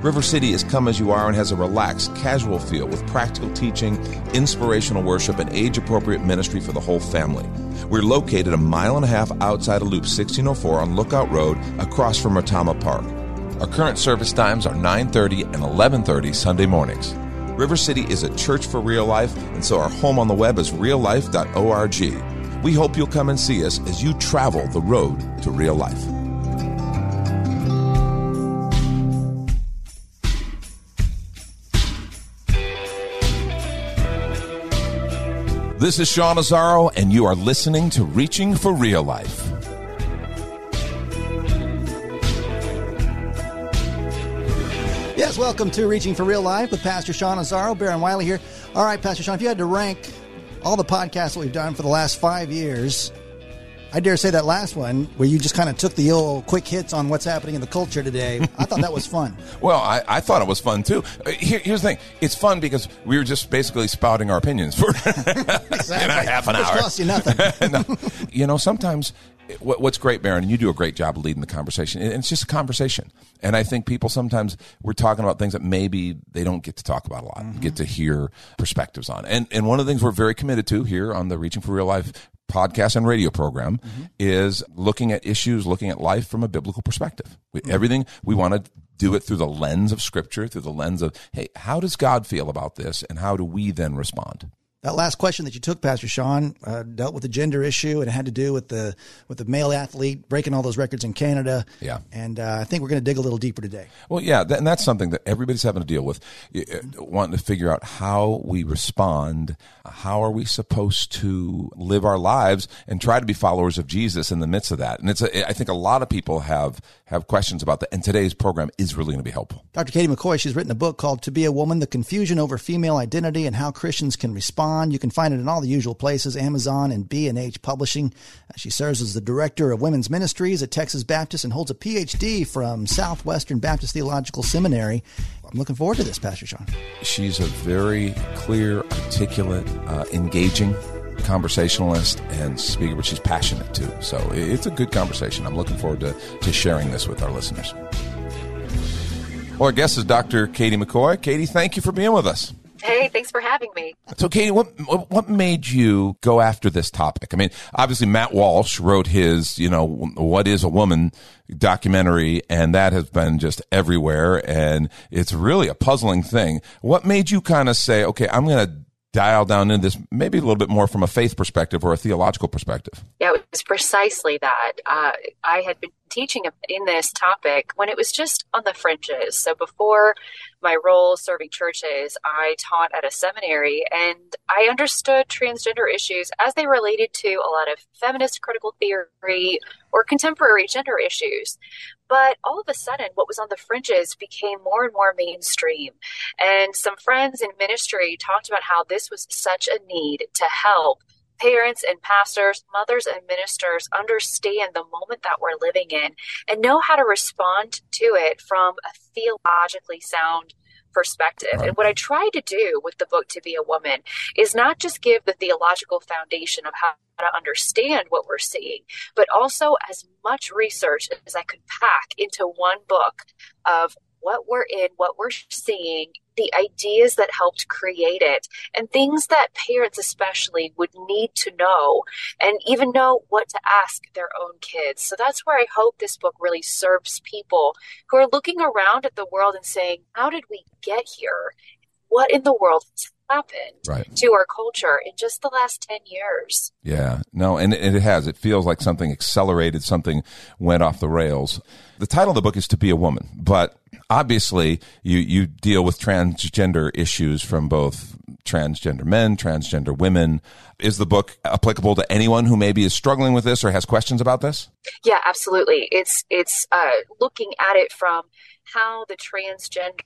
River City is come as you are and has a relaxed, casual feel with practical teaching, inspirational worship, and age appropriate ministry for the whole family. We're located a mile and a half outside of Loop 1604 on Lookout Road across from Retama Park. Our current service times are 9:30 and 11:30 Sunday mornings. River City is a church for real life, and so our home on the web is reallife.org. We hope you'll come and see us as you travel the road to real life. This is Sean Azaro, and you are listening to Reaching for Real Life. Yes, welcome to Reaching for Real Life with Pastor Sean Azaro, Baron Wiley here. All right, Pastor Sean, if you had to rank all the podcasts that we've done for the last five years, I dare say that last one where you just kind of took the old quick hits on what's happening in the culture today. I thought that was fun. Well, I, I thought it was fun too. Uh, Here, here's the thing: it's fun because we were just basically spouting our opinions for Exactly. half an Which hour. costs you nothing. No. you know, sometimes what's great, Baron, and you do a great job of leading the conversation. and It's just a conversation, and I think people sometimes we're talking about things that maybe they don't get to talk about a lot, mm-hmm. get to hear perspectives on. And and one of the things we're very committed to here on the Reaching for Real Life podcast and radio program mm-hmm. is looking at issues, looking at life from a biblical perspective. We, mm-hmm. Everything we want to do it through the lens of Scripture, through the lens of hey, how does God feel about this, and how do we then respond? That last question that you took, Pastor Sean, uh, dealt with the gender issue, and it had to do with the with the male athlete breaking all those records in Canada. Yeah. and uh, I think we're going to dig a little deeper today. Well, yeah, that, and that's something that everybody's having to deal with, uh, wanting to figure out how we respond. How are we supposed to live our lives and try to be followers of Jesus in the midst of that? And it's, a, I think, a lot of people have have questions about that. And today's program is really going to be helpful. Dr. Katie McCoy, she's written a book called To Be a Woman, The Confusion Over Female Identity and How Christians Can Respond. You can find it in all the usual places, Amazon and B&H Publishing. Uh, She serves as the Director of Women's Ministries at Texas Baptist and holds a PhD from Southwestern Baptist Theological Seminary. I'm looking forward to this, Pastor Sean. She's a very clear, articulate, uh, engaging conversationalist and speaker, but she's passionate too. So it's a good conversation. I'm looking forward to, to sharing this with our listeners. Well, our guest is Dr. Katie McCoy. Katie, thank you for being with us. Hey, thanks for having me. So, Katie, what what what made you go after this topic? I mean, obviously, Matt Walsh wrote his, you know, "What Is a Woman" documentary, and that has been just everywhere, and it's really a puzzling thing. What made you kind of say, "Okay, I'm going to dial down into this, maybe a little bit more from a faith perspective or a theological perspective"? Yeah, it was precisely that. Uh, I had been teaching in this topic when it was just on the fringes. So before my role serving churches, I taught at a seminary and I understood transgender issues as they related to a lot of feminist critical theory or contemporary gender issues. But all of a sudden, what was on the fringes became more and more mainstream. And some friends in ministry talked about how this was such a need to help parents and pastors, mothers and ministers understand the moment that we're living in and know how to respond to it from a theologically sound perspective. Right. And what I tried to do with the book To Be a Woman is not just give the theological foundation of how to understand what we're seeing, but also as much research as I could pack into one book of what we're in, what we're seeing, the ideas that helped create it, and things that parents especially would need to know and even know what to ask their own kids. So that's where I hope this book really serves people who are looking around at the world and saying, How did we get here? What in the world has happened right. to our culture in just the last 10 years? Yeah, no, and, and it has. It feels like something accelerated, something went off the rails. The title of the book is To Be a Woman, but obviously you, you deal with transgender issues from both transgender men, transgender women. Is the book applicable to anyone who maybe is struggling with this or has questions about this? Yeah, absolutely. It's it's uh, looking at it from how the transgender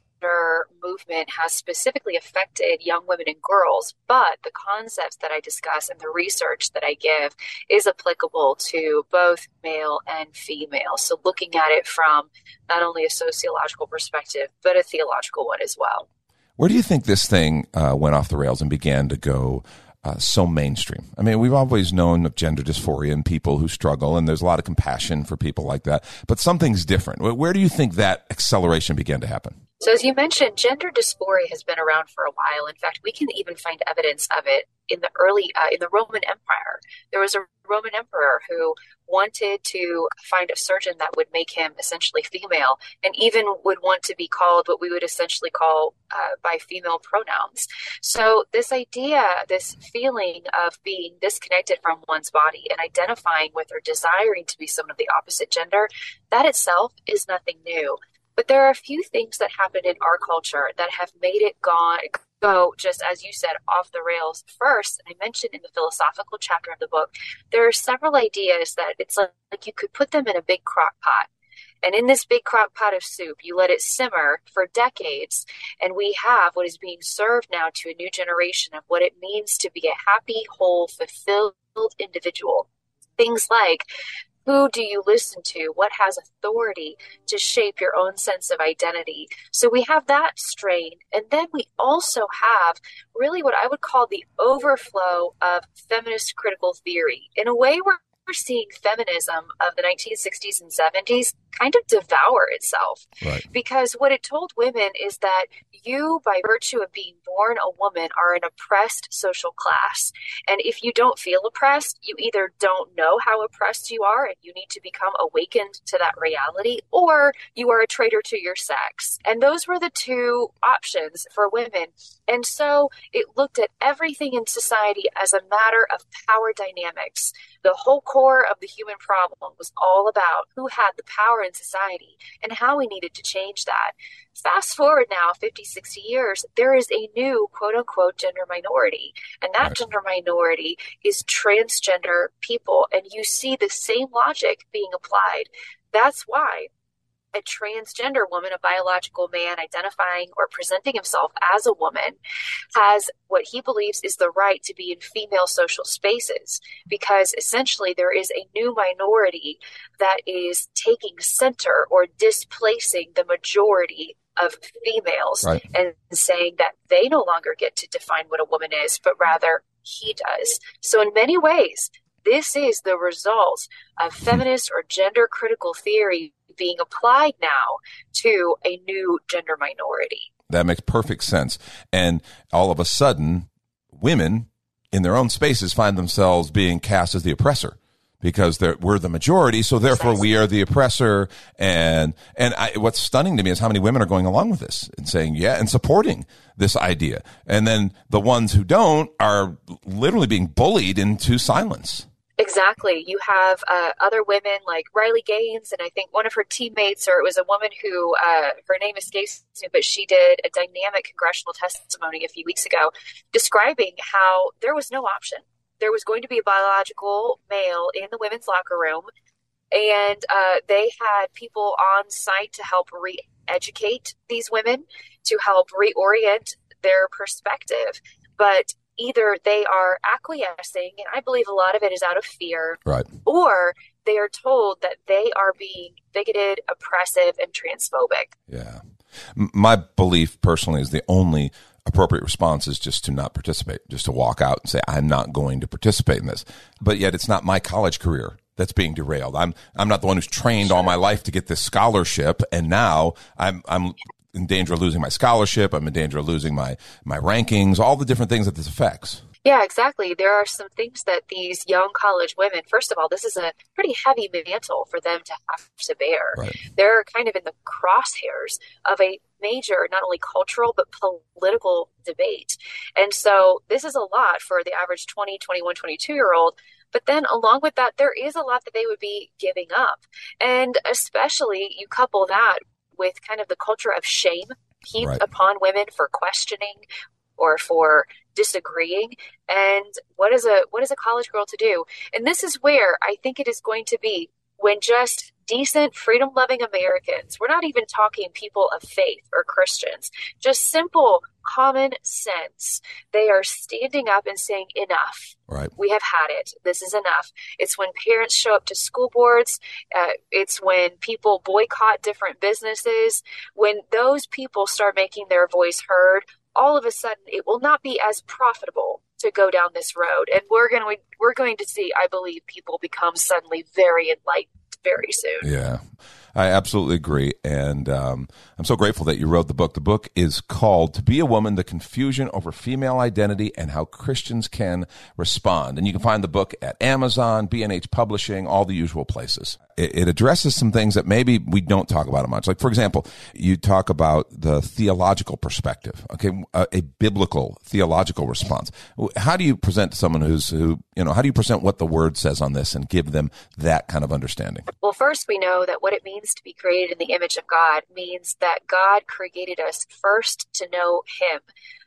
movement has specifically affected young women and girls, but the concepts that I discuss and the research that I give is applicable to both male and female. So looking at it from not only a sociological perspective, but a theological one as well. Where do you think this thing uh, went off the rails and began to go uh, so mainstream. I mean, we've always known of gender dysphoria and people who struggle, and there's a lot of compassion for people like that. But something's different. Where do you think that acceleration began to happen? So, as you mentioned, gender dysphoria has been around for a while. In fact, we can even find evidence of it in the early uh, in the Roman Empire. There was a Roman emperor who wanted to find a surgeon that would make him essentially female, and even would want to be called what we would essentially call uh, by female pronouns. So, this idea, this feeling of being disconnected from one's body and identifying with or desiring to be someone of the opposite gender, that itself is nothing new. But there are a few things that happened in our culture that have made it gone go just as you said off the rails first i mentioned in the philosophical chapter of the book there are several ideas that it's like, like you could put them in a big crock pot and in this big crock pot of soup, you let it simmer for decades. And we have what is being served now to a new generation of what it means to be a happy, whole, fulfilled individual. Things like who do you listen to? What has authority to shape your own sense of identity? So we have that strain. And then we also have really what I would call the overflow of feminist critical theory. In a way, we're seeing feminism of the 1960s and 70s kind of devour itself. Right. Because what it told women is that you, by virtue of being born a woman, are an oppressed social class. And if you don't feel oppressed, you either don't know how oppressed you are and you need to become awakened to that reality, or you are a traitor to your sex. And those were the two options for women. And so it looked at everything in society as a matter of power dynamics. The whole core of the human problem was all about who had the power in society and how we needed to change that. Fast forward now 50, 60 years, there is a new quote unquote gender minority. And that right. gender minority is transgender people. And you see the same logic being applied. That's why a transgender woman, a biological man identifying or presenting himself as a woman, has what he believes is the right to be in female social spaces because essentially there is a new minority that is taking center or displacing the majority of females right. and saying that they no longer get to define what a woman is, but rather he does. So, in many ways, this is the result of feminist or gender critical theory being applied now to a new gender minority. That makes perfect sense. And all of a sudden, women in their own spaces find themselves being cast as the oppressor because we're the majority, so therefore we are the oppressor. And and I, what's stunning to me is how many women are going along with this and saying yeah and supporting this idea, and then the ones who don't are literally being bullied into silence. Exactly. You have uh, other women like Riley Gaines, and I think one of her teammates, or it was a woman who uh, her name escapes me, but she did a dynamic congressional testimony a few weeks ago describing how there was no option. There was going to be a biological male in the women's locker room, and uh, they had people on site to help re educate these women, to help reorient their perspective. But either they are acquiescing, and I believe a lot of it is out of fear, right? Or they are told that they are being bigoted, oppressive, and transphobic. Yeah. My belief personally is the only appropriate response is just to not participate, just to walk out and say, I'm not going to participate in this. But yet it's not my college career that's being derailed. I'm I'm not the one who's trained all my life to get this scholarship, and now I'm I'm in danger of losing my scholarship. I'm in danger of losing my my rankings. All the different things that this affects. Yeah, exactly. There are some things that these young college women, first of all, this is a pretty heavy mantle for them to have to bear. Right. They're kind of in the crosshairs of a major, not only cultural, but political debate. And so this is a lot for the average 20, 21, 22 year old. But then along with that, there is a lot that they would be giving up. And especially you couple that with kind of the culture of shame heaped Right. upon women for questioning or for disagreeing and what is a what is a college girl to do and this is where i think it is going to be when just decent freedom loving americans we're not even talking people of faith or christians just simple common sense they are standing up and saying enough Right. we have had it. This is enough. It's when parents show up to school boards. Uh, it's when people boycott different businesses. When those people start making their voice heard, all of a sudden it will not be as profitable to go down this road. And we're going to we're going to see, I believe, people become suddenly very enlightened very soon. Yeah, I absolutely agree. And um, I'm so grateful that you wrote the book. The book is called To Be a Woman The Confusion Over Female Identity and How Christians Can Respond. And you can find the book at Amazon, B&H Publishing, all the usual places. It, it addresses some things that maybe we don't talk about much. Like, for example, you talk about the theological perspective, okay, a, a biblical theological response. How do you present to someone who's, who, you know, how do you present what the word says on this and give them that kind of understanding? Well, first, we know that what it means to be created in the image of God means that God created us first to know Him.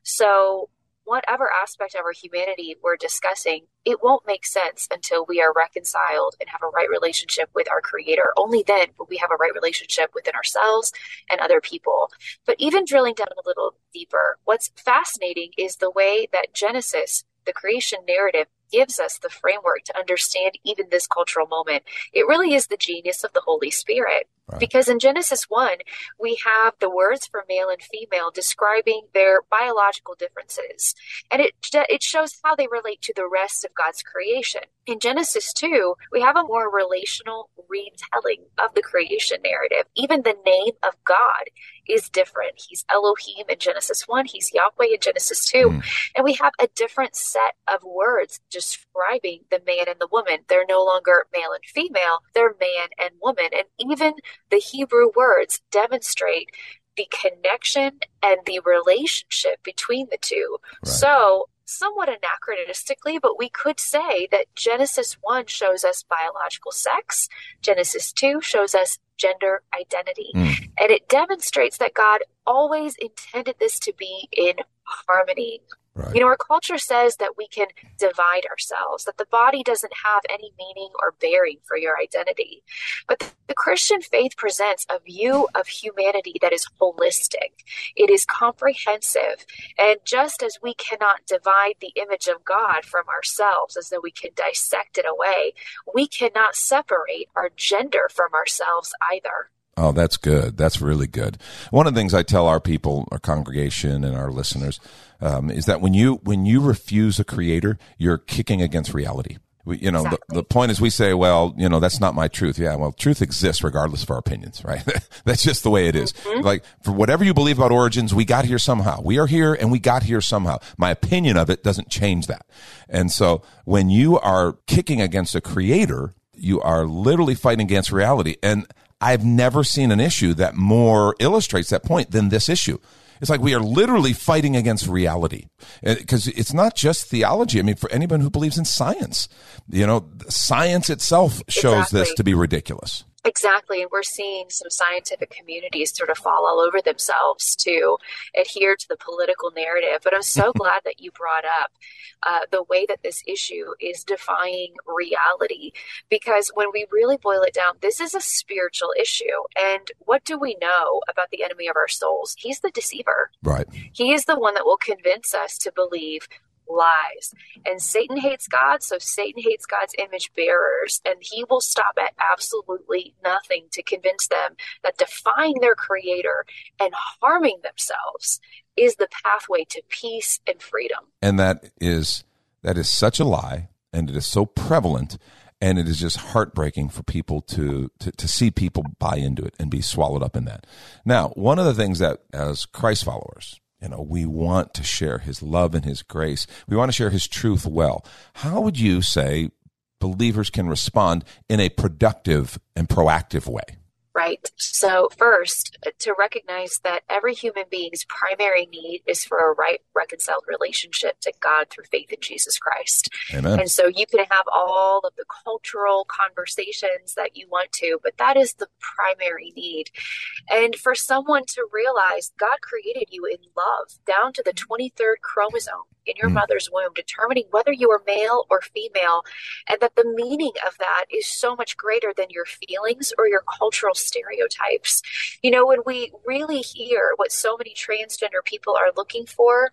So, whatever aspect of our humanity we're discussing, it won't make sense until we are reconciled and have a right relationship with our Creator. Only then will we have a right relationship within ourselves and other people. But even drilling down a little deeper, what's fascinating is the way that Genesis, the creation narrative, gives us the framework to understand even this cultural moment. It really is the genius of the Holy Spirit. Right. Because in Genesis 1, we have the words for male and female describing their biological differences. And it, it shows how they relate to the rest of God's creation. In Genesis 2, we have a more relational retelling of the creation narrative. Even the name of God is different. He's Elohim in Genesis 1, he's Yahweh in Genesis 2. Mm. And we have a different set of words describing the man and the woman. They're no longer male and female, they're man and woman. And even the Hebrew words demonstrate the connection and the relationship between the two. Right. So, somewhat anachronistically, but we could say that Genesis 1 shows us biological sex, Genesis 2 shows us gender identity. Mm. And it demonstrates that God always intended this to be in harmony. Right. You know, our culture says that we can divide ourselves, that the body doesn't have any meaning or bearing for your identity. But the Christian faith presents a view of humanity that is holistic, it is comprehensive. And just as we cannot divide the image of God from ourselves as though we can dissect it away, we cannot separate our gender from ourselves either. Oh, that's good. That's really good. One of the things I tell our people, our congregation, and our listeners um, is that when you when you refuse a creator, you're kicking against reality. We, you know, Exactly. the, the point is we say, well, you know, that's not my truth. Yeah, well, truth exists regardless of our opinions, right? that's just the way it is. Like, for whatever you believe about origins, we got here somehow. We are here and we got here somehow. My opinion of it doesn't change that. And so when you are kicking against a creator, you are literally fighting against reality. And I've never seen an issue that more illustrates that point than this issue. It's like we are literally fighting against reality uh, because it's not just theology. I mean, for anyone who believes in science, you know, science itself shows this to be ridiculous. Exactly. And we're seeing some scientific communities sort of fall all over themselves to adhere to the political narrative. But I'm so glad that you brought up uh, the way that this issue is defying reality. Because when we really boil it down, this is a spiritual issue. And what do we know about the enemy of our souls? He's the deceiver. Right. He is the one that will convince us to believe lies. And Satan hates God, so Satan hates God's image bearers, and he will stop at absolutely nothing to convince them that defying their creator and harming themselves is the pathway to peace and freedom. And that is, that is such a lie and it is so prevalent. and it is just heartbreaking for people to, to to see people buy into it and be swallowed up in that. Now, one of the things that as Christ followers, you know, we want to share his love and his grace. We want to share his truth well. How would you say believers can respond in a productive and proactive way? Right? So, first, to recognize that every human being's primary need is for a right, reconciled relationship to God through faith in Jesus Christ. Amen. And so, you can have all of the cultural conversations that you want to, but that is the primary need. And for someone to realize God created you in love down to the 23rd chromosome in your mm. mother's womb, determining whether you are male or female, and that the meaning of that is so much greater than your feelings or your cultural stereotypes. You know, when we really hear what so many transgender people are looking for,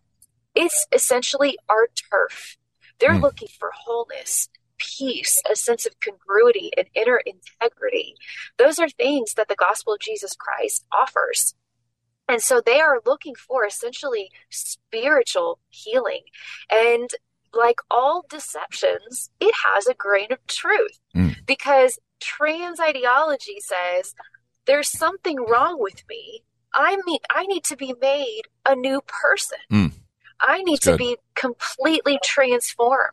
it's essentially our turf. They're mm. looking for wholeness, peace, a sense of congruity, and inner integrity. Those are things that the gospel of Jesus Christ offers. And so they are looking for essentially spiritual healing. And like all deceptions, it has a grain of truth mm. because trans ideology says there's something wrong with me. I mean, I need to be made a new person. Mm. I need to be completely transformed.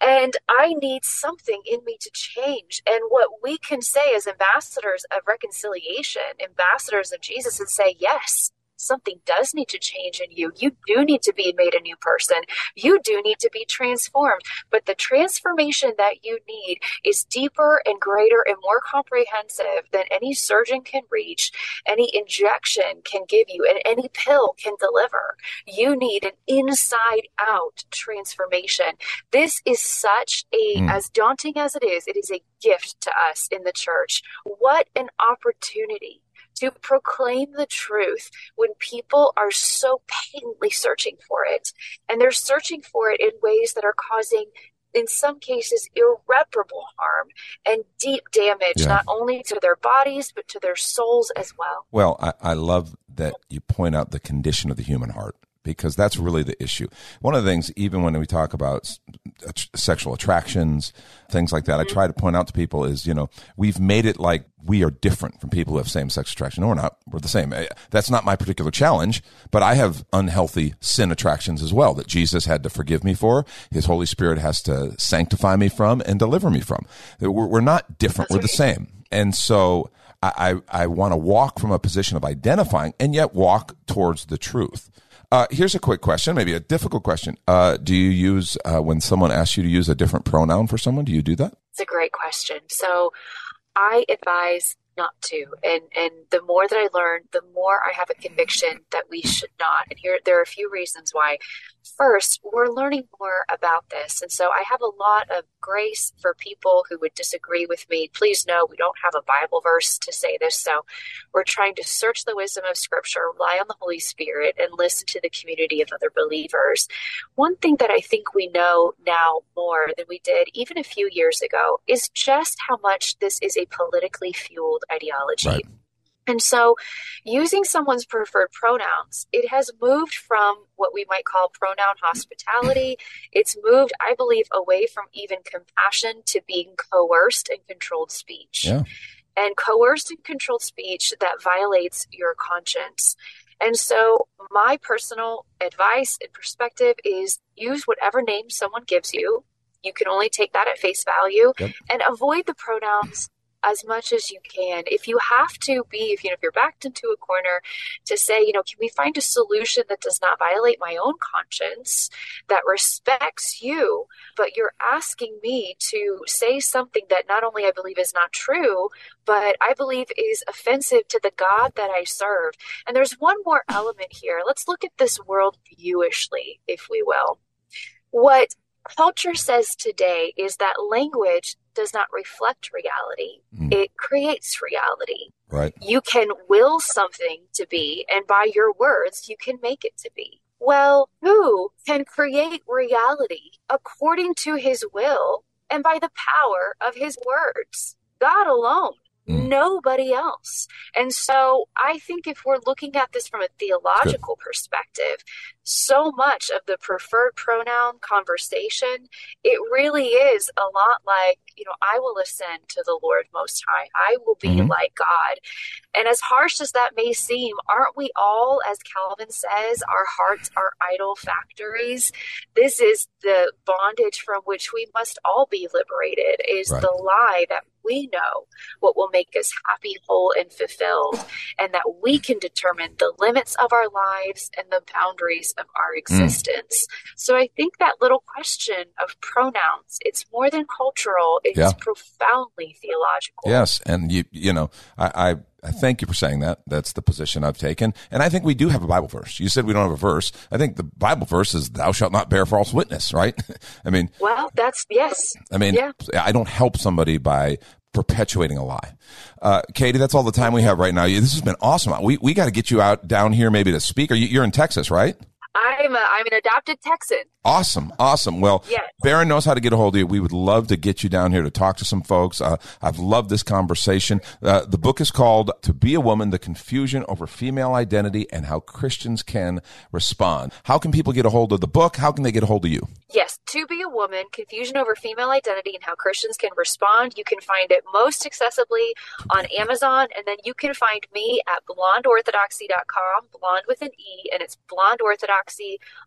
And I need something in me to change. And what we can say as ambassadors of reconciliation, ambassadors of Jesus, and say, yes, something does need to change in you. You do need to be made a new person. You do need to be transformed. But the transformation that you need is deeper and greater and more comprehensive than any surgeon can reach, any injection can give you, and any pill can deliver. You need an inside out transformation. This is such a, mm. as daunting as it is, it is a gift to us in the church. What an opportunity to proclaim the truth when people are so painfully searching for it. And they're searching for it in ways that are causing in some cases irreparable harm and deep damage yeah. not only to their bodies but to their souls as well well I, I, love that you point out the condition of the human heart because that's really the issue. One of the things, even when we talk about sexual attractions, things like that, I try to point out to people is, you know, we've made it like we are different from people who have same sex attraction. No, we're not. We're the same. Eh, that's not my particular challenge, but I have unhealthy sin attractions as well that Jesus had to forgive me for. His Holy Spirit has to sanctify me from and deliver me from. We're, we're not different. That's we're right. the same. And so, I, I, I want to walk from a position of identifying and yet walk towards the truth. Uh, here's a quick question, maybe a difficult question. Uh, do you use, uh, when someone asks you to use a different pronoun for someone, do you do that? It's a great question. So I advise not to. And and the more that I learn, the more I have a conviction that we should not. And here there are a few reasons why. First, we're learning more about this. And so I have a lot of grace for people who would disagree with me. Please know we don't have a Bible verse to say this. So we're trying to search the wisdom of Scripture, rely on the Holy Spirit, and listen to the community of other believers. One thing that I think we know now more than we did even a few years ago is just how much this is a politically fueled ideology. Right. And so, using someone's preferred pronouns, it has moved from what we might call pronoun hospitality. It's moved, I believe, away from even compassion to being coerced and controlled speech. Yeah. And coerced and controlled speech that violates your conscience. And so, my personal advice and perspective is use whatever name someone gives you. You can only take that at face value yep. and avoid the pronouns as much as you can. If you have to be, if you know, if you're backed into a corner to say, you know, can we find a solution that does not violate my own conscience, that respects you, but you're asking me to say something that not only I believe is not true, but I believe is offensive to the God that I serve. And there's one more element here. Let's look at this world viewishly, if we will. What culture says today is that language does not reflect reality. Mm. It creates reality. Right. You can will something to be, and by your words, you can make it to be. Well, who can create reality according to his will and by the power of his words? God alone. Mm. Nobody else. And so I think if we're looking at this from a theological perspective, so much of the preferred pronoun conversation, it really is a lot like, you know, I will ascend to the Lord Most High. I will be mm-hmm. like God. And as harsh as that may seem, aren't we all, as Calvin says, our hearts are idol factories? This is the bondage from which we must all be liberated, is right. the lie that we know what will make us happy, whole, and fulfilled, and that we can determine the limits of our lives and the boundaries of our mm. existence. Mm. So I think that little question of pronouns, it's more than cultural, it's yeah. profoundly theological. Yes. And you, you know, I, I I thank you for saying that. That's the position I've taken. And I think we do have a Bible verse. You said we don't have a verse. I think the Bible verse is thou shalt not bear false witness, right? I mean, well, that's yes. I mean, yeah. I don't help somebody by perpetuating a lie. Uh, Katie, that's all the time we have right now. This has been awesome. We, we got to get you out down here maybe to speak. Are you, you're in Texas, right? I'm a, I'm an adopted Texan. Awesome, awesome. Well, yes. Baron knows how to get a hold of you. We would love to get you down here to talk to some folks. Uh, I've loved this conversation. Uh, the book is called "To Be a Woman: The Confusion Over Female Identity and How Christians Can Respond." How can people get a hold of the book? How can they get a hold of you? Yes, "To Be a Woman: Confusion Over Female Identity and How Christians Can Respond." You can find it most accessibly on Amazon, and then you can find me at blondeorthodoxy.com, blonde with an e, and it's blonde orthodox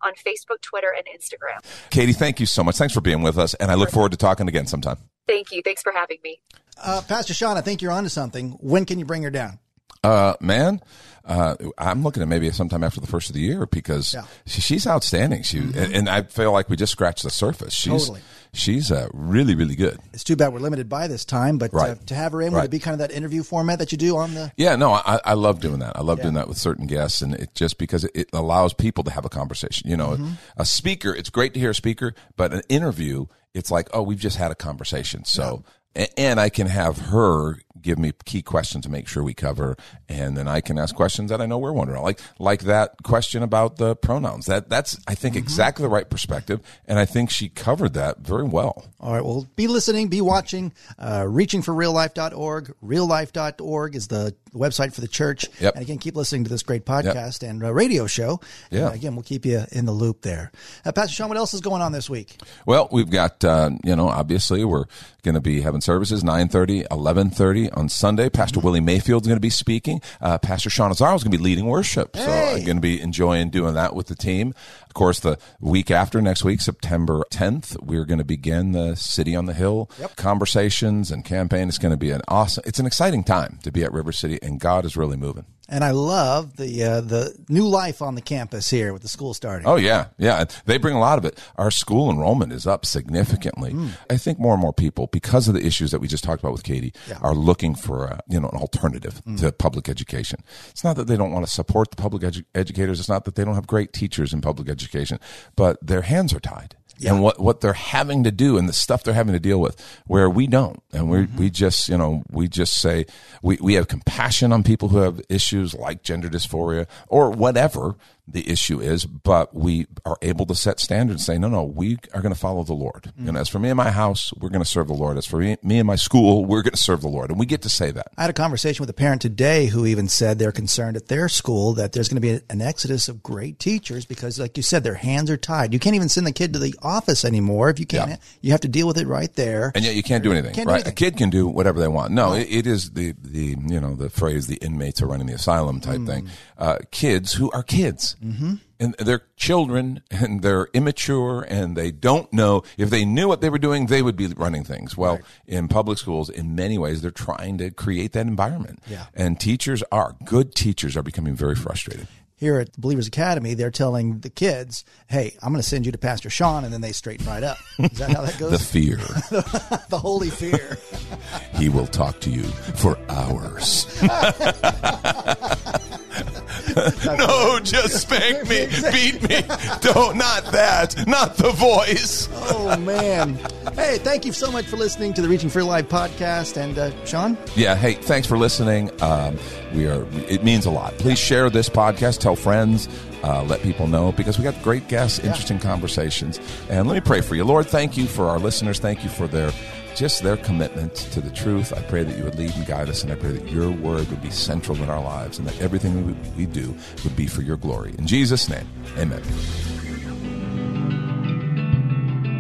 on Facebook, Twitter, and Instagram. Katie, thank you so much. Thanks for being with us, and I look forward to talking again sometime. Thank you. Thanks for having me. Uh, Pastor Sean, I think you're onto something. When can you bring her down? Uh, man, uh, I'm looking at maybe sometime after the first of the year because yeah. she, she's outstanding. She mm-hmm. and, I feel like we just scratched the surface. She's totally she's uh, really, really good. It's too bad we're limited by this time, but uh, right. uh, to have her in, right. would it be kind of that interview format that you do on the? Yeah, no, I, I love doing that. I love yeah. doing that with certain guests, and it just because it, it allows people to have a conversation. You know, mm-hmm. a speaker, it's great to hear a speaker, but an interview, it's like, oh, we've just had a conversation. So, yeah. And I can have her give me key questions to make sure we cover, and then I can ask questions that I know we're wondering, like like that question about the pronouns. That that's I think mm-hmm. exactly the right perspective, and I think she covered that very well. All right, well, be listening, be watching. Uh, reachingforreallife.org, reallife.org is the website for the church. Yep. And again, keep listening to this great podcast yep. and uh, radio show. Yeah. And again, we'll keep you in the loop there. Uh, Pastor Sean, what else is going on this week? Well, we've got, uh, you know, obviously we're going to be having services 9.30, 11.30 on Sunday. Pastor. Willie Mayfield is going to be speaking. Uh, Pastor Sean Azaro is going to be leading worship. Hey. So I'm going to be enjoying doing that with the team. Of course, the week after next week, September 10th, we're going to begin the City on the Hill yep. conversations and campaign. It's going to be an awesome, it's an exciting time to be at River City and God is really moving. And I love the uh, the new life on the campus here with the school starting. Oh yeah, yeah. They bring a lot of it. Our school enrollment is up significantly. Mm. I think more and more people, because of the issues that we just talked about with Katie, yeah. are looking for a, you know an alternative mm. to public education. It's not that they don't want to support the public edu- educators. It's not that they don't have great teachers in public education, but their hands are tied yeah. and what, what they're having to do and the stuff they're having to deal with where we don't. And we, mm-hmm. we just, you know, we just say we, we have compassion on people who have issues like gender dysphoria or whatever the issue is, but we are able to set standards and say, no, no, we are going to follow the Lord. Mm-hmm. And as for me and my house, we're going to serve the Lord. As for me, me and my school, we're going to serve the Lord. And we get to say that. I had a conversation with a parent today who even said they're concerned at their school that there's going to be an exodus of great teachers because, like you said, their hands are tied. You can't even send the kid to the office anymore if you can't. Yeah. You have to deal with it right there. And yet you can't do anything, can't right? Do anything. A kid can do whatever they want. No, it, it is the, the, you know, the phrase, the inmates are running the asylum type mm. thing. Uh, kids who are kids. Mm-hmm and they're children and they're immature and they don't know if they knew what they were doing they would be running things well right. in public schools in many ways they're trying to create that environment yeah. and teachers are good teachers are becoming very frustrated here at Believers Academy, they're telling the kids, "Hey, I'm going to send you to Pastor Sean," and then they straighten right up. Is that how that goes? the fear, the holy fear. he will talk to you for hours. no, just spank me, beat me. Don't, not that, not the voice. oh man. Hey, thank you so much for listening to the Reaching for Life podcast. And uh, Sean. Yeah. Hey, thanks for listening. Um, we are. It means a lot. Please share this podcast. Tell friends. Uh, let people know because we got great guests, interesting yeah. conversations. And let me pray for you, Lord. Thank you for our listeners. Thank you for their just their commitment to the truth. I pray that you would lead and guide us, and I pray that your word would be central in our lives and that everything we, do would be for your glory. In Jesus' name, amen.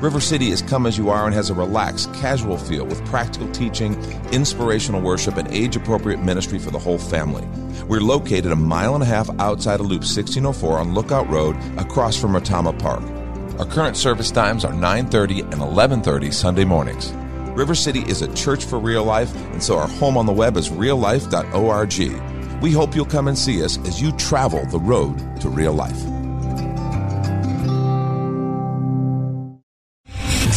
River City is come as you are and has a relaxed, casual feel with practical teaching, inspirational worship, and age appropriate ministry for the whole family. We're located a mile and a half outside of Loop 1604 on Lookout Road across from Retama Park. Our current service times are 9:30 and 11:30 Sunday mornings. River City is a church for real life, and so our home on the web is reallife.org. We hope you'll come and see us as you travel the road to real life.